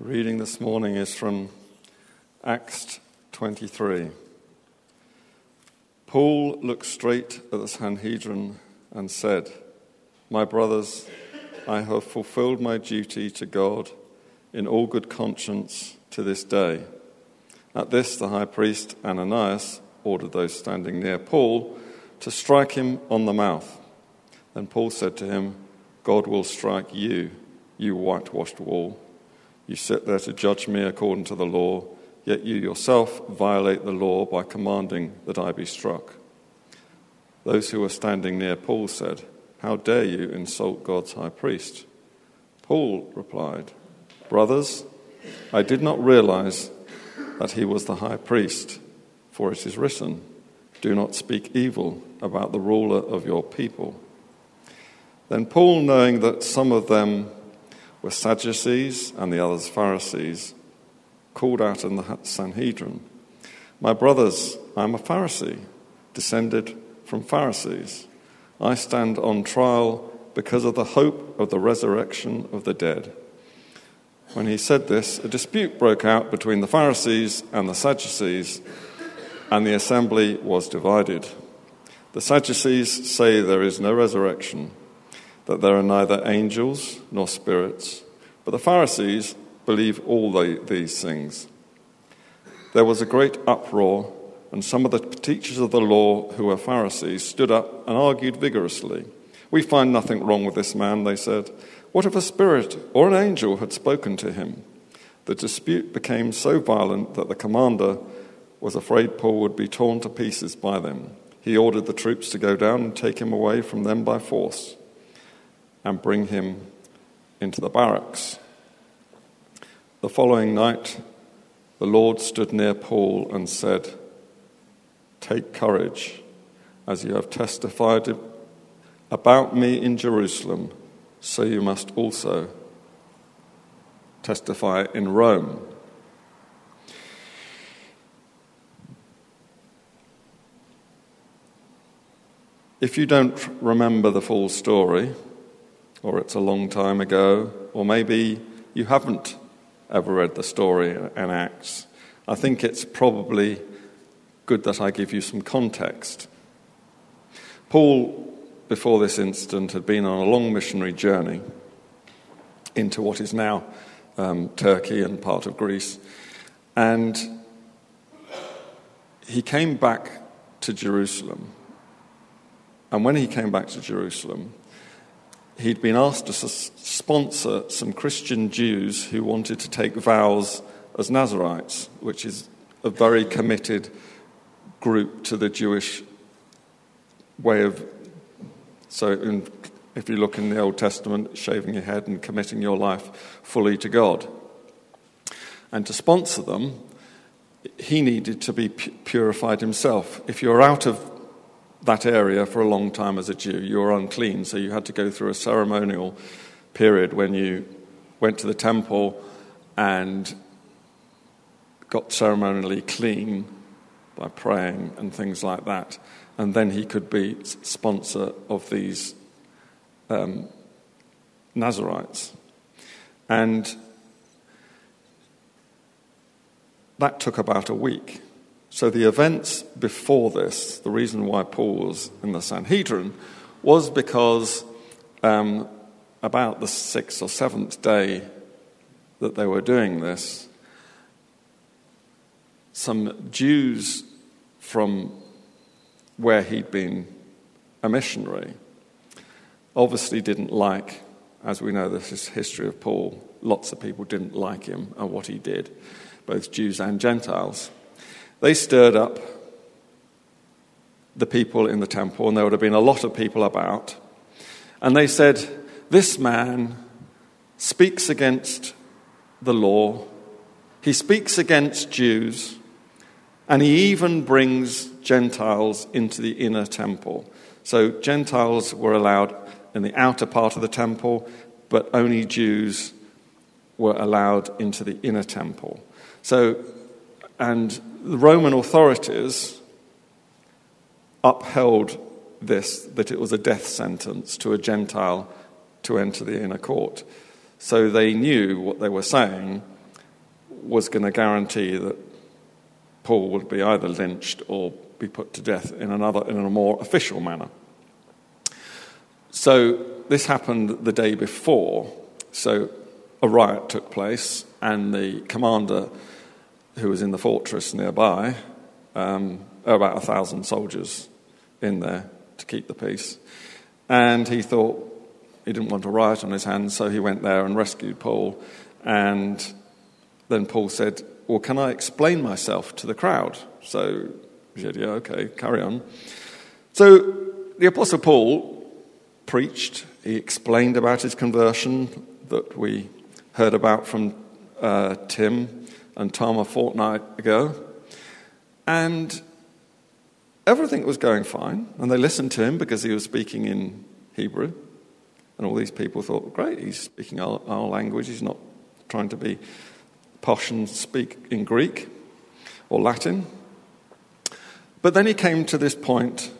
Reading this morning is from Acts 23. Paul looked straight at the Sanhedrin and said, My brothers, I have fulfilled my duty to God in all good conscience to this day. At this, the high priest Ananias ordered those standing near Paul to strike him on the mouth. Then Paul said to him, God will strike you, you whitewashed wall. You sit there to judge me according to the law, yet you yourself violate the law by commanding that I be struck. Those who were standing near Paul said, How dare you insult God's high priest? Paul replied, Brothers, I did not realize that he was the high priest, for it is written, Do not speak evil about the ruler of your people. Then Paul, knowing that some of them were Sadducees and the others Pharisees, called out in the Sanhedrin, My brothers, I am a Pharisee, descended from Pharisees. I stand on trial because of the hope of the resurrection of the dead. When he said this, a dispute broke out between the Pharisees and the Sadducees, and the assembly was divided. The Sadducees say there is no resurrection that there are neither angels nor spirits, but the Pharisees believe all the, these things. There was a great uproar, and some of the teachers of the law who were Pharisees stood up and argued vigorously. We find nothing wrong with this man, they said. What if a spirit or an angel had spoken to him? The dispute became so violent that the commander was afraid Paul would be torn to pieces by them. He ordered the troops to go down and take him away from them by force and bring him into the barracks. The following night, the Lord stood near Paul and said, Take courage, as you have testified about me in Jerusalem, so you must also testify in Rome. If you don't remember the full story, or it's a long time ago, or maybe you haven't ever read the story in Acts, I think it's probably good that I give you some context. Paul, before this incident, had been on a long missionary journey into what is now um, Turkey and part of Greece, and he came back to Jerusalem. And when he came back to Jerusalem, he'd been asked to sponsor some Christian Jews who wanted to take vows as Nazarites, which is a very committed group to the Jewish way of. So, in, if you look in the Old Testament, shaving your head and committing your life fully to God. And to sponsor them, he needed to be purified himself. If you're out of that area for a long time as a Jew. You were unclean, so you had to go through a ceremonial period when you went to the temple and got ceremonially clean by praying and things like that. And then he could be sponsor of these um, Nazarites. And that took about a week. So the events before this, the reason why Paul was in the Sanhedrin, was because um, about the sixth or seventh day that they were doing this, some Jews from where he'd been a missionary obviously didn't like, as we know this is history of Paul, lots of people didn't like him and what he did, both Jews and Gentiles. They stirred up the people in the temple, and there would have been a lot of people about. And they said, This man speaks against the law, he speaks against Jews, and he even brings Gentiles into the inner temple. So Gentiles were allowed in the outer part of the temple, but only Jews were allowed into the inner temple. So, and the Roman authorities upheld this, that it was a death sentence to a Gentile to enter the inner court. So they knew what they were saying was going to guarantee that Paul would be either lynched or be put to death in another in a more official manner. So this happened the day before. So a riot took place, and the commander, who was in the fortress nearby, um, about a thousand soldiers in there to keep the peace, and he thought he didn't want a riot on his hands, so he went there and rescued Paul. And then Paul said, Well, can I explain myself to the crowd? So he said, Yeah, okay, carry on. So the Apostle Paul preached, he explained about his conversion that we heard about from uh, Tim Tom a fortnight ago. And everything was going fine, and they listened to him because he was speaking in Hebrew. And all these people thought, great, he's speaking our, our language, he's not trying to be posh and speak in Greek or Latin. But then he came to this point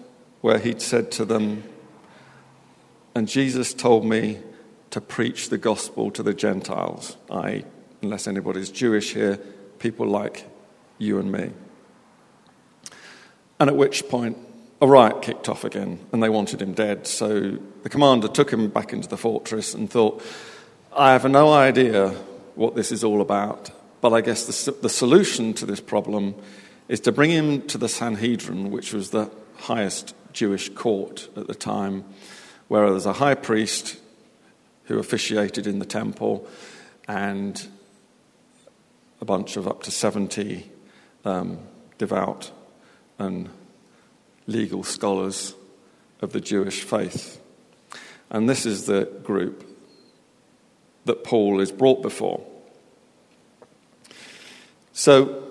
where he'd said to them, And Jesus told me to preach the gospel to the Gentiles, i.e., unless anybody's Jewish here, people like you and me. And at which point, a riot kicked off again, and they wanted him dead. So the commander took him back into the fortress and thought, I have no idea what this is all about, but I guess the, the solution to this problem is to bring him to the Sanhedrin, which was the highest Jewish court at the time, where there was a high priest who officiated in the temple and a bunch of up to 70 um, devout and legal scholars of the Jewish faith. And this is the group that Paul is brought before. So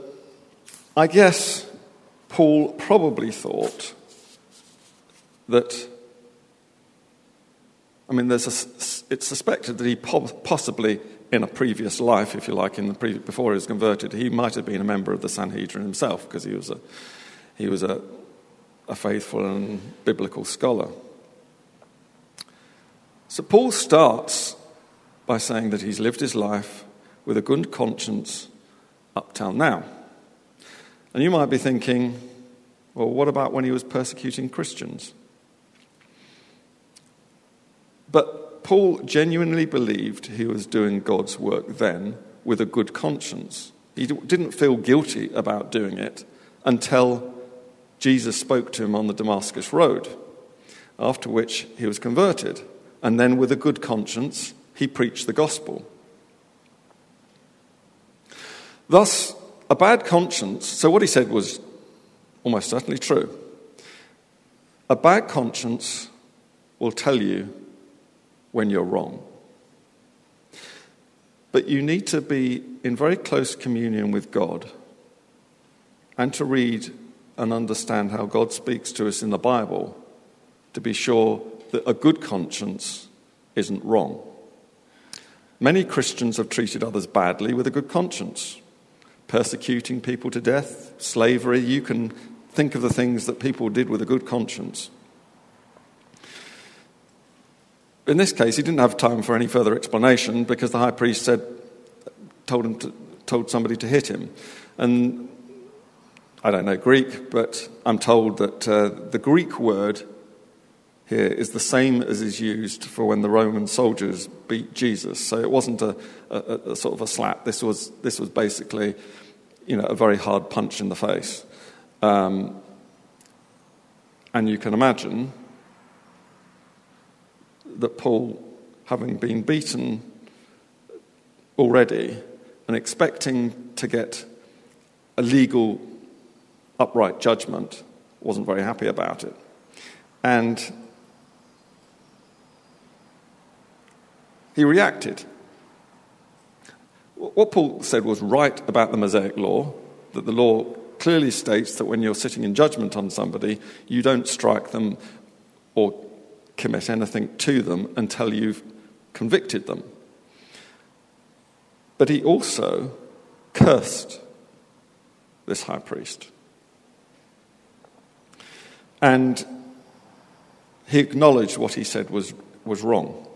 I guess Paul probably thought that, I mean, there's a, it's suspected that he possibly, in a previous life, if you like, in the pre, before he was converted, he might have been a member of the Sanhedrin himself because he was a, he was a a faithful and biblical scholar. So Paul starts by saying that he's lived his life with a good conscience up till now. And you might be thinking, well, what about when he was persecuting Christians? But Paul genuinely believed he was doing God's work then with a good conscience. He didn't feel guilty about doing it until Jesus spoke to him on the Damascus Road, after which he was converted. And then, with a good conscience, he preached the gospel. Thus, a bad conscience, so what he said was almost certainly true. A bad conscience will tell you when you're wrong. But you need to be in very close communion with God and to read and understand how God speaks to us in the Bible to be sure that a good conscience isn't wrong. Many Christians have treated others badly with a good conscience, persecuting people to death, slavery. You can think of the things that people did with a good conscience. In this case, he didn't have time for any further explanation because the high priest said, told, him to, told somebody to hit him. And I don't know Greek, but I'm told that uh, the Greek word here is the same as is used for when the Roman soldiers beat Jesus. So it wasn't a, a, a sort of a slap. This was, this was basically, you know, a very hard punch in the face. Um, and you can imagine that Paul, having been beaten already and expecting to get a legal upright judgment, wasn't very happy about it. And he reacted. What Paul said was right about the Mosaic law, that the law clearly states that when you're sitting in judgment on somebody, you don't strike them or commit anything to them until you've convicted them. But he also cursed this high priest. And he acknowledged what he said was, was wrong.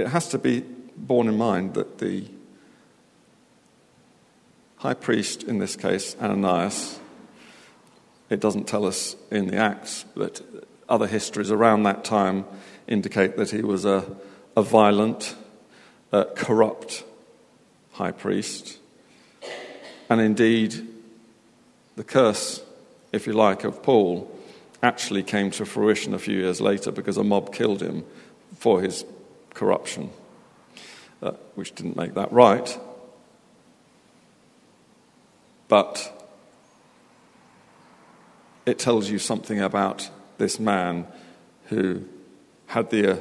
it has to be borne in mind that the high priest, in this case, Ananias, it doesn't tell us in the Acts, but other histories around that time indicate that he was a, a violent, uh, corrupt high priest. And indeed, the curse, if you like, of Paul actually came to fruition a few years later because a mob killed him for his corruption, uh, which didn't make that right. But it tells you something about this man who had the uh,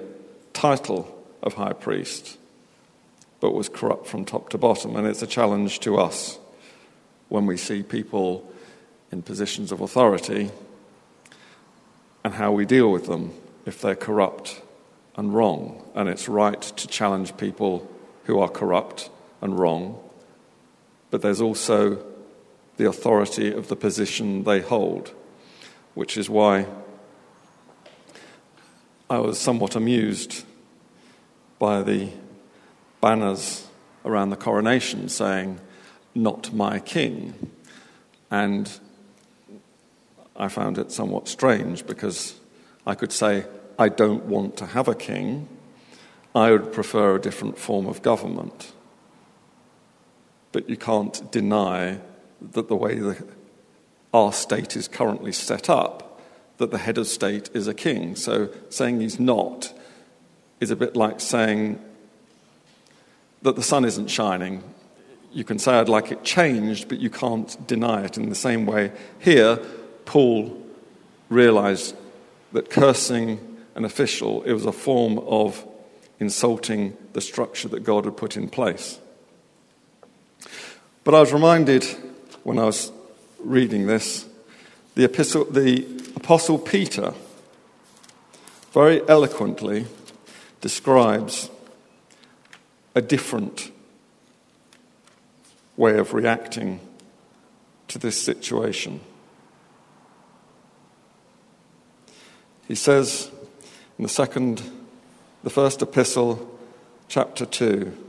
title of high priest but was corrupt from top to bottom. And it's a challenge to us when we see people in positions of authority and how we deal with them if they're corrupt and wrong. And it's right to challenge people who are corrupt and wrong, but there's also the authority of the position they hold, which is why I was somewhat amused by the banners around the coronation saying, Not my king. And I found it somewhat strange because I could say, I don't want to have a king. I would prefer a different form of government. But you can't deny that the way the, our state is currently set up, that the head of state is a king. So saying he's not is a bit like saying that the sun isn't shining. You can say, I'd like it changed, but you can't deny it in the same way. Here, Paul realized that cursing an official it was a form of insulting the structure that God had put in place. But I was reminded when I was reading this, the, epistle, the Apostle Peter very eloquently describes a different way of reacting to this situation. He says in the second, the first epistle, chapter 2,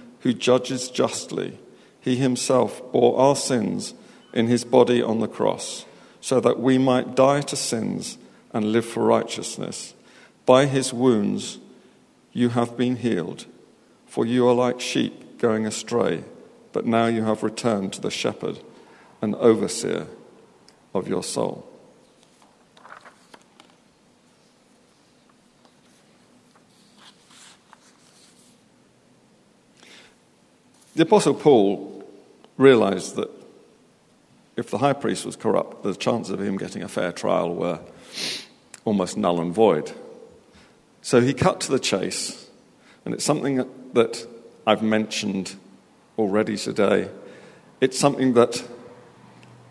who judges justly. He himself bore our sins in his body on the cross so that we might die to sins and live for righteousness. By his wounds you have been healed, for you are like sheep going astray, but now you have returned to the shepherd and overseer of your soul. The Apostle Paul realized that if the high priest was corrupt, the chances of him getting a fair trial were almost null and void. So he cut to the chase, and it's something that I've mentioned already today. It's something that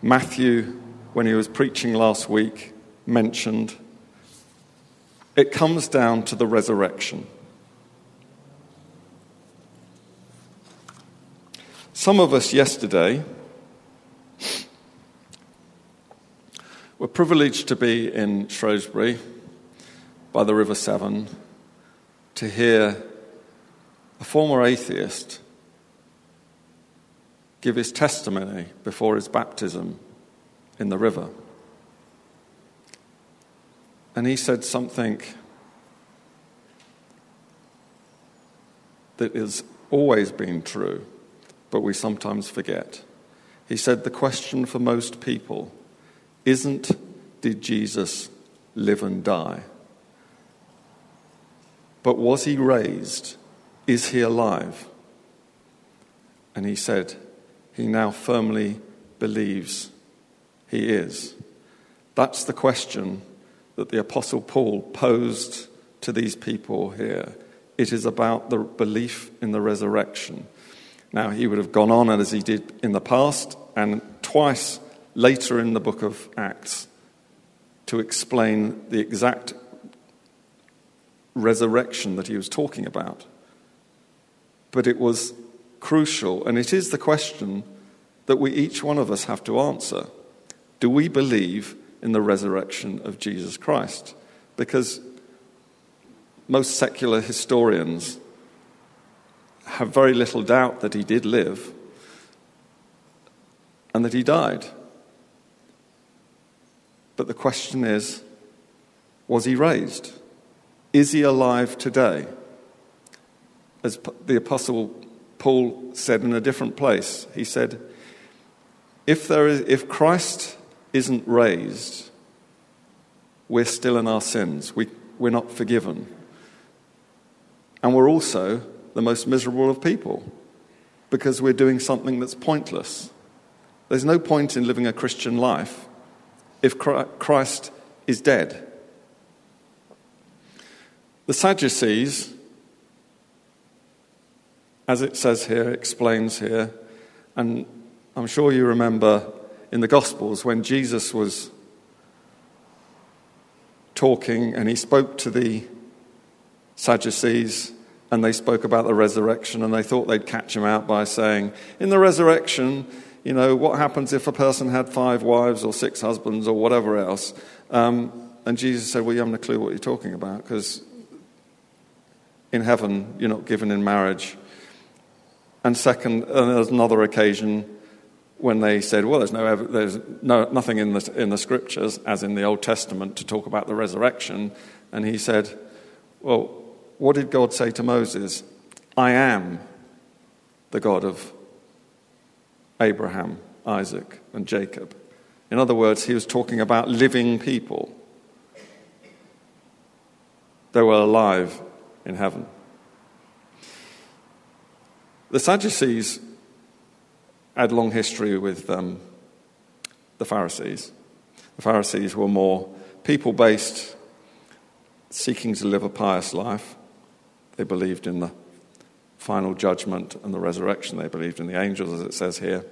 Matthew, when he was preaching last week, mentioned. It comes down to the resurrection. Some of us yesterday We're privileged to be in Shrewsbury by the River Severn to hear a former atheist give his testimony before his baptism in the river. And he said something that has always been true, but we sometimes forget. He said the question for most people isn't did Jesus live and die? But was he raised? Is he alive? And he said he now firmly believes he is? That's the question that the Apostle Paul posed to these people here. It is about the belief in the resurrection. Now, he would have gone on as he did in the past and twice later in the book of Acts to explain the exact resurrection that he was talking about. But it was crucial, and it is the question that we each one of us have to answer. Do we believe in the resurrection of Jesus Christ? Because most secular historians have very little doubt that he did live and that he died. But the question is was he raised? Is he alive today? As the Apostle Paul said in a different place, he said, if, there is, if Christ isn't raised, we're still in our sins. We, we're not forgiven. And we're also the most miserable of people because we're doing something that's pointless. There's no point in living a Christian life if Christ is dead. The Sadducees, as it says here, explains here, and I'm sure you remember in the Gospels when Jesus was talking and he spoke to the Sadducees and they spoke about the resurrection and they thought they'd catch him out by saying, In the resurrection, you know, what happens if a person had five wives or six husbands or whatever else? Um, and Jesus said, Well, you haven't a clue what you're talking about because in heaven you're not given in marriage. And second, and there's another occasion when they said, Well, there's, no, there's no, nothing in the, in the scriptures, as in the Old Testament, to talk about the resurrection. And he said, Well, what did God say to Moses? I am the God of Abraham, Isaac, and Jacob. In other words, he was talking about living people. They were alive in heaven. The Sadducees had long history with um, the Pharisees. The Pharisees were more people based, seeking to live a pious life. They believed in the final judgment and the resurrection. They believed in the angels, as it says here.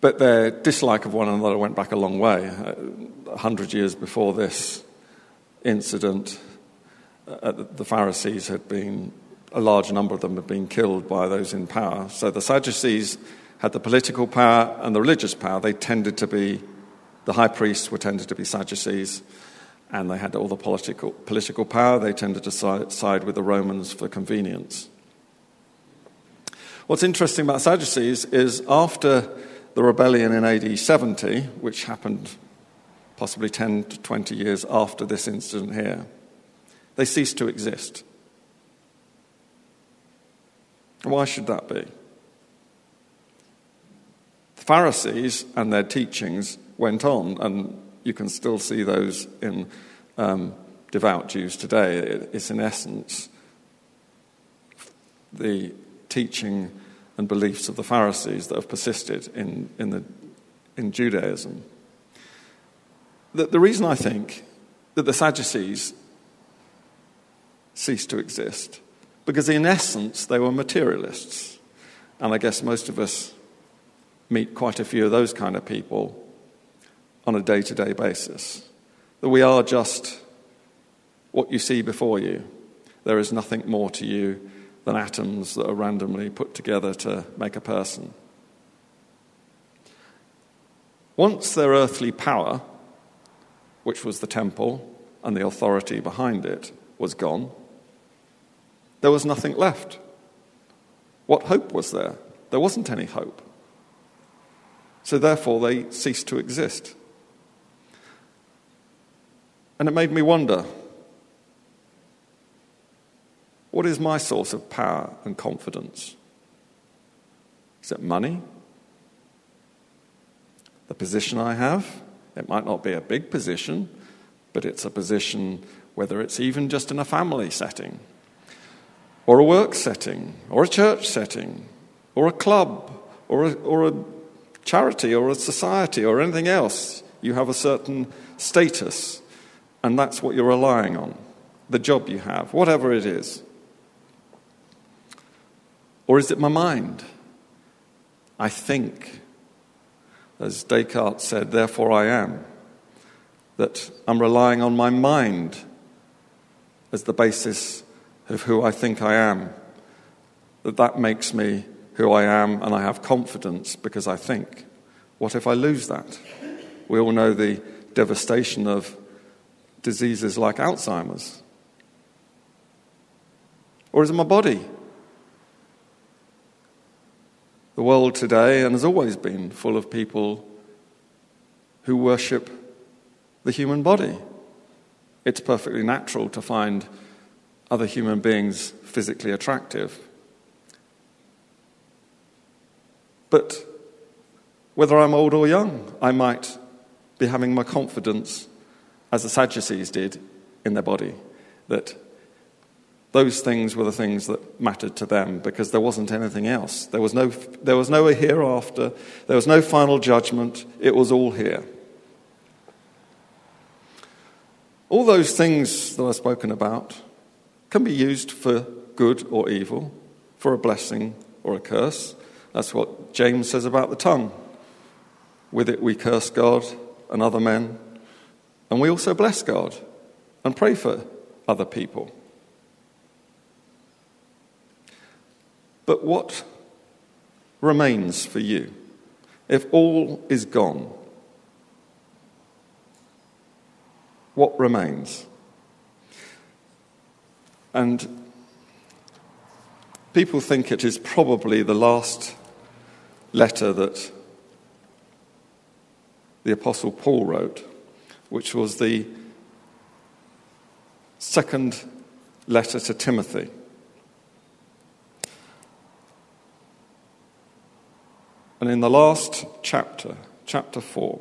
But their dislike of one another went back a long way. A hundred years before this incident, uh, the Pharisees had been, a large number of them had been killed by those in power. So the Sadducees had the political power and the religious power. They tended to be, the high priests were tended to be Sadducees and they had all the political, political power. They tended to side, with the Romans for convenience. What's interesting about Sadducees is after the rebellion in AD 70, which happened possibly 10 to 20 years after this incident here, they ceased to exist. Why should that be? The Pharisees and their teachings went on, and you can still see those in um, devout Jews today. It's in essence the teaching and beliefs of the Pharisees that have persisted in, in, the, in Judaism. The, the reason I think that the Sadducees ceased to exist, because in essence they were materialists. And I guess most of us meet quite a few of those kind of people on a day to day basis. That we are just what you see before you. There is nothing more to you than atoms that are randomly put together to make a person. Once their earthly power, which was the temple and the authority behind it, was gone, there was nothing left. What hope was there? There wasn't any hope. So therefore, they ceased to exist. And it made me wonder what is my source of power and confidence? Is it money? The position I have? It might not be a big position, but it's a position, whether it's even just in a family setting, or a work setting, or a church setting, or a club, or a, or a charity or a society or anything else. You have a certain status, and that's what you're relying on the job you have, whatever it is. Or is it my mind? I think. As Descartes said, therefore I am. That I'm relying on my mind as the basis of who I think I am. That that makes me who I am and I have confidence because I think. What if I lose that? We all know the devastation of diseases like Alzheimer's. Or is it my body? The world today, and has always been, full of people who worship the human body. It's perfectly natural to find other human beings physically attractive. But whether I'm old or young, I might be having my confidence, as the Sadducees did, in their body, that those things were the things that mattered to them because there wasn't anything else. There was no, there was no hereafter, there was no final judgment, it was all here. All those things that I've spoken about can be used for good or evil, for a blessing or a curse. That's what James says about the tongue. With it, we curse God and other men, and we also bless God and pray for other people. But what remains for you if all is gone? What remains? And people think it is probably the last letter that the Apostle Paul wrote, which was the second letter to Timothy. And in the last chapter, chapter 4,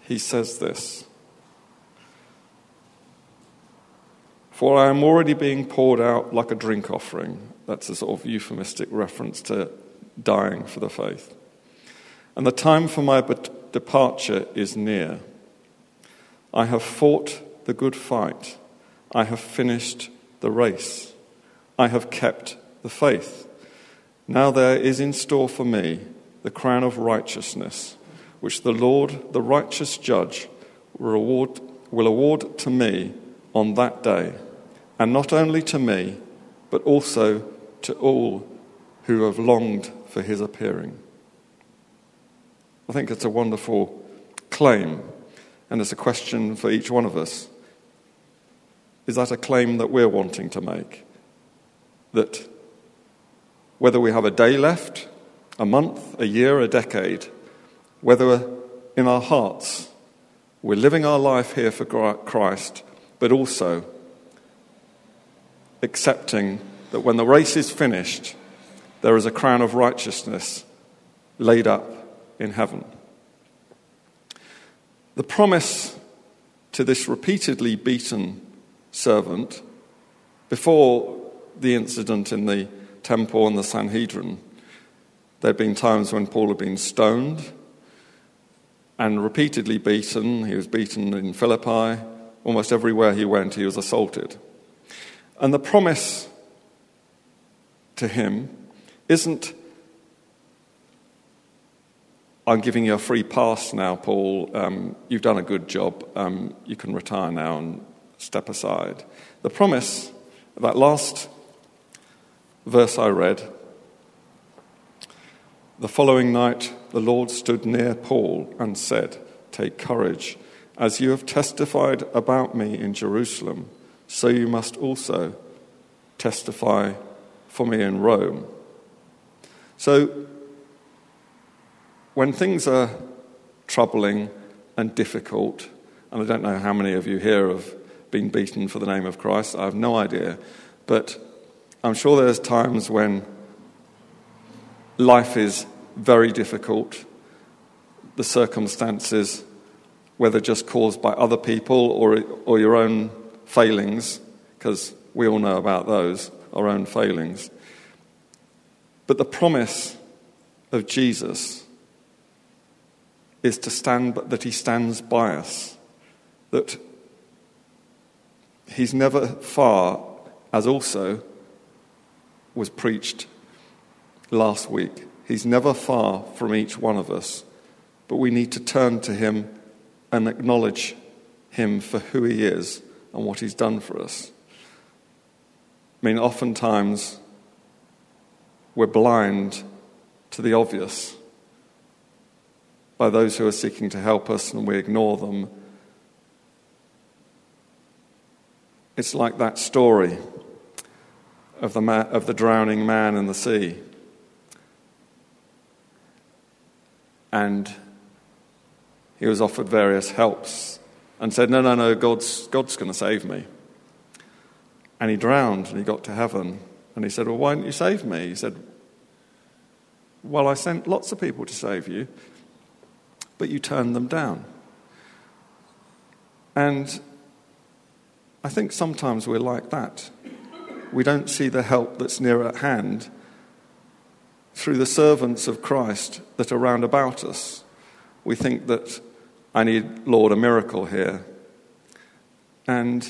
he says this For I am already being poured out like a drink offering. That's a sort of euphemistic reference to dying for the faith. And the time for my departure is near. I have fought the good fight. I have finished the race. I have kept the faith. Now there is in store for me the crown of righteousness, which the Lord, the righteous judge, will award, will award to me on that day, and not only to me, but also to all who have longed for his appearing. I think it's a wonderful claim, and it's a question for each one of us. Is that a claim that we're wanting to make? That whether we have a day left, a month, a year, a decade, whether in our hearts we're living our life here for Christ, but also accepting that when the race is finished, there is a crown of righteousness laid up in heaven. The promise to this repeatedly beaten servant before the incident in the temple and the Sanhedrin. There had been times when Paul had been stoned and repeatedly beaten. He was beaten in Philippi. Almost everywhere he went, he was assaulted. And the promise to him isn't, I'm giving you a free pass now, Paul. Um, you've done a good job. Um, you can retire now and step aside. The promise, that last verse I read. The following night, the Lord stood near Paul and said, Take courage. As you have testified about me in Jerusalem, so you must also testify for me in Rome. So, when things are troubling and difficult, and I don't know how many of you here have been beaten for the name of Christ, I have no idea, but I'm sure there's times when life is very difficult, the circumstances, whether just caused by other people or, or your own failings, because we all know about those, our own failings. But the promise of Jesus is to stand, but that He stands by us. That He's never far, as also was preached last week. He's never far from each one of us, but we need to turn to Him and acknowledge Him for who He is and what He's done for us. I mean, oftentimes we're blind to the obvious by those who are seeking to help us and we ignore them. It's like that story of the, ma- of the drowning man in the sea. And he was offered various helps and said, No, no, no, God's, God's going to save me. And he drowned and he got to heaven. And he said, Well, why didn't you save me? He said, Well, I sent lots of people to save you, but you turn them down. And I think sometimes we're like that. We don't see the help that's near at hand through the servants of Christ that are round about us. We think that I need, Lord, a miracle here. And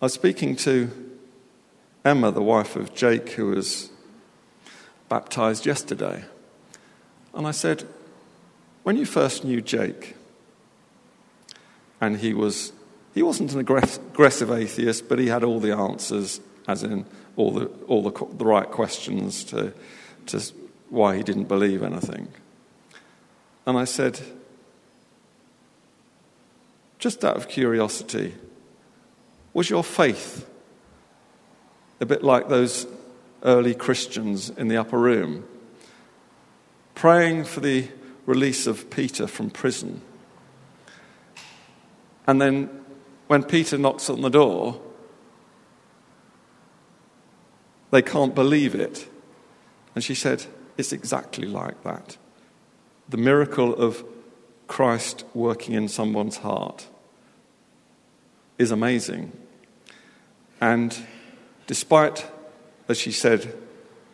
I was speaking to Emma, the wife of Jake, who was baptized yesterday. And I said, When you first knew Jake, and he was he wasn't an aggressive atheist, but he had all the answers, as in all the, all the, the right questions to, to why he didn't believe anything. And I said, just out of curiosity, was your faith a bit like those early Christians in the upper room, praying for the release of Peter from prison? And then when Peter knocks on the door, they can't believe it. And she said, It's exactly like that. The miracle of Christ working in someone's heart is amazing. And despite, as she said,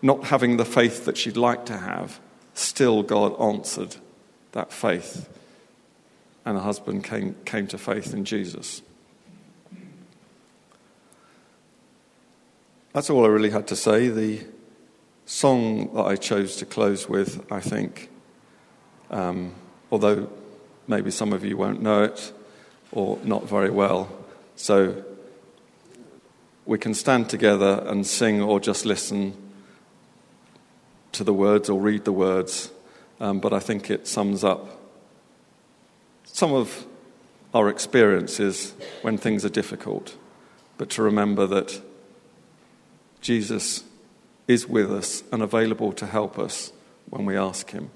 not having the faith that she'd like to have, still God answered that faith. And her husband came, came to faith in Jesus. That's all I really had to say. The song that I chose to close with, I think, um, although maybe some of you won't know it or not very well, so we can stand together and sing or just listen to the words or read the words, um, but I think it sums up some of our experiences when things are difficult, but to remember that Jesus is with us and available to help us when we ask Him.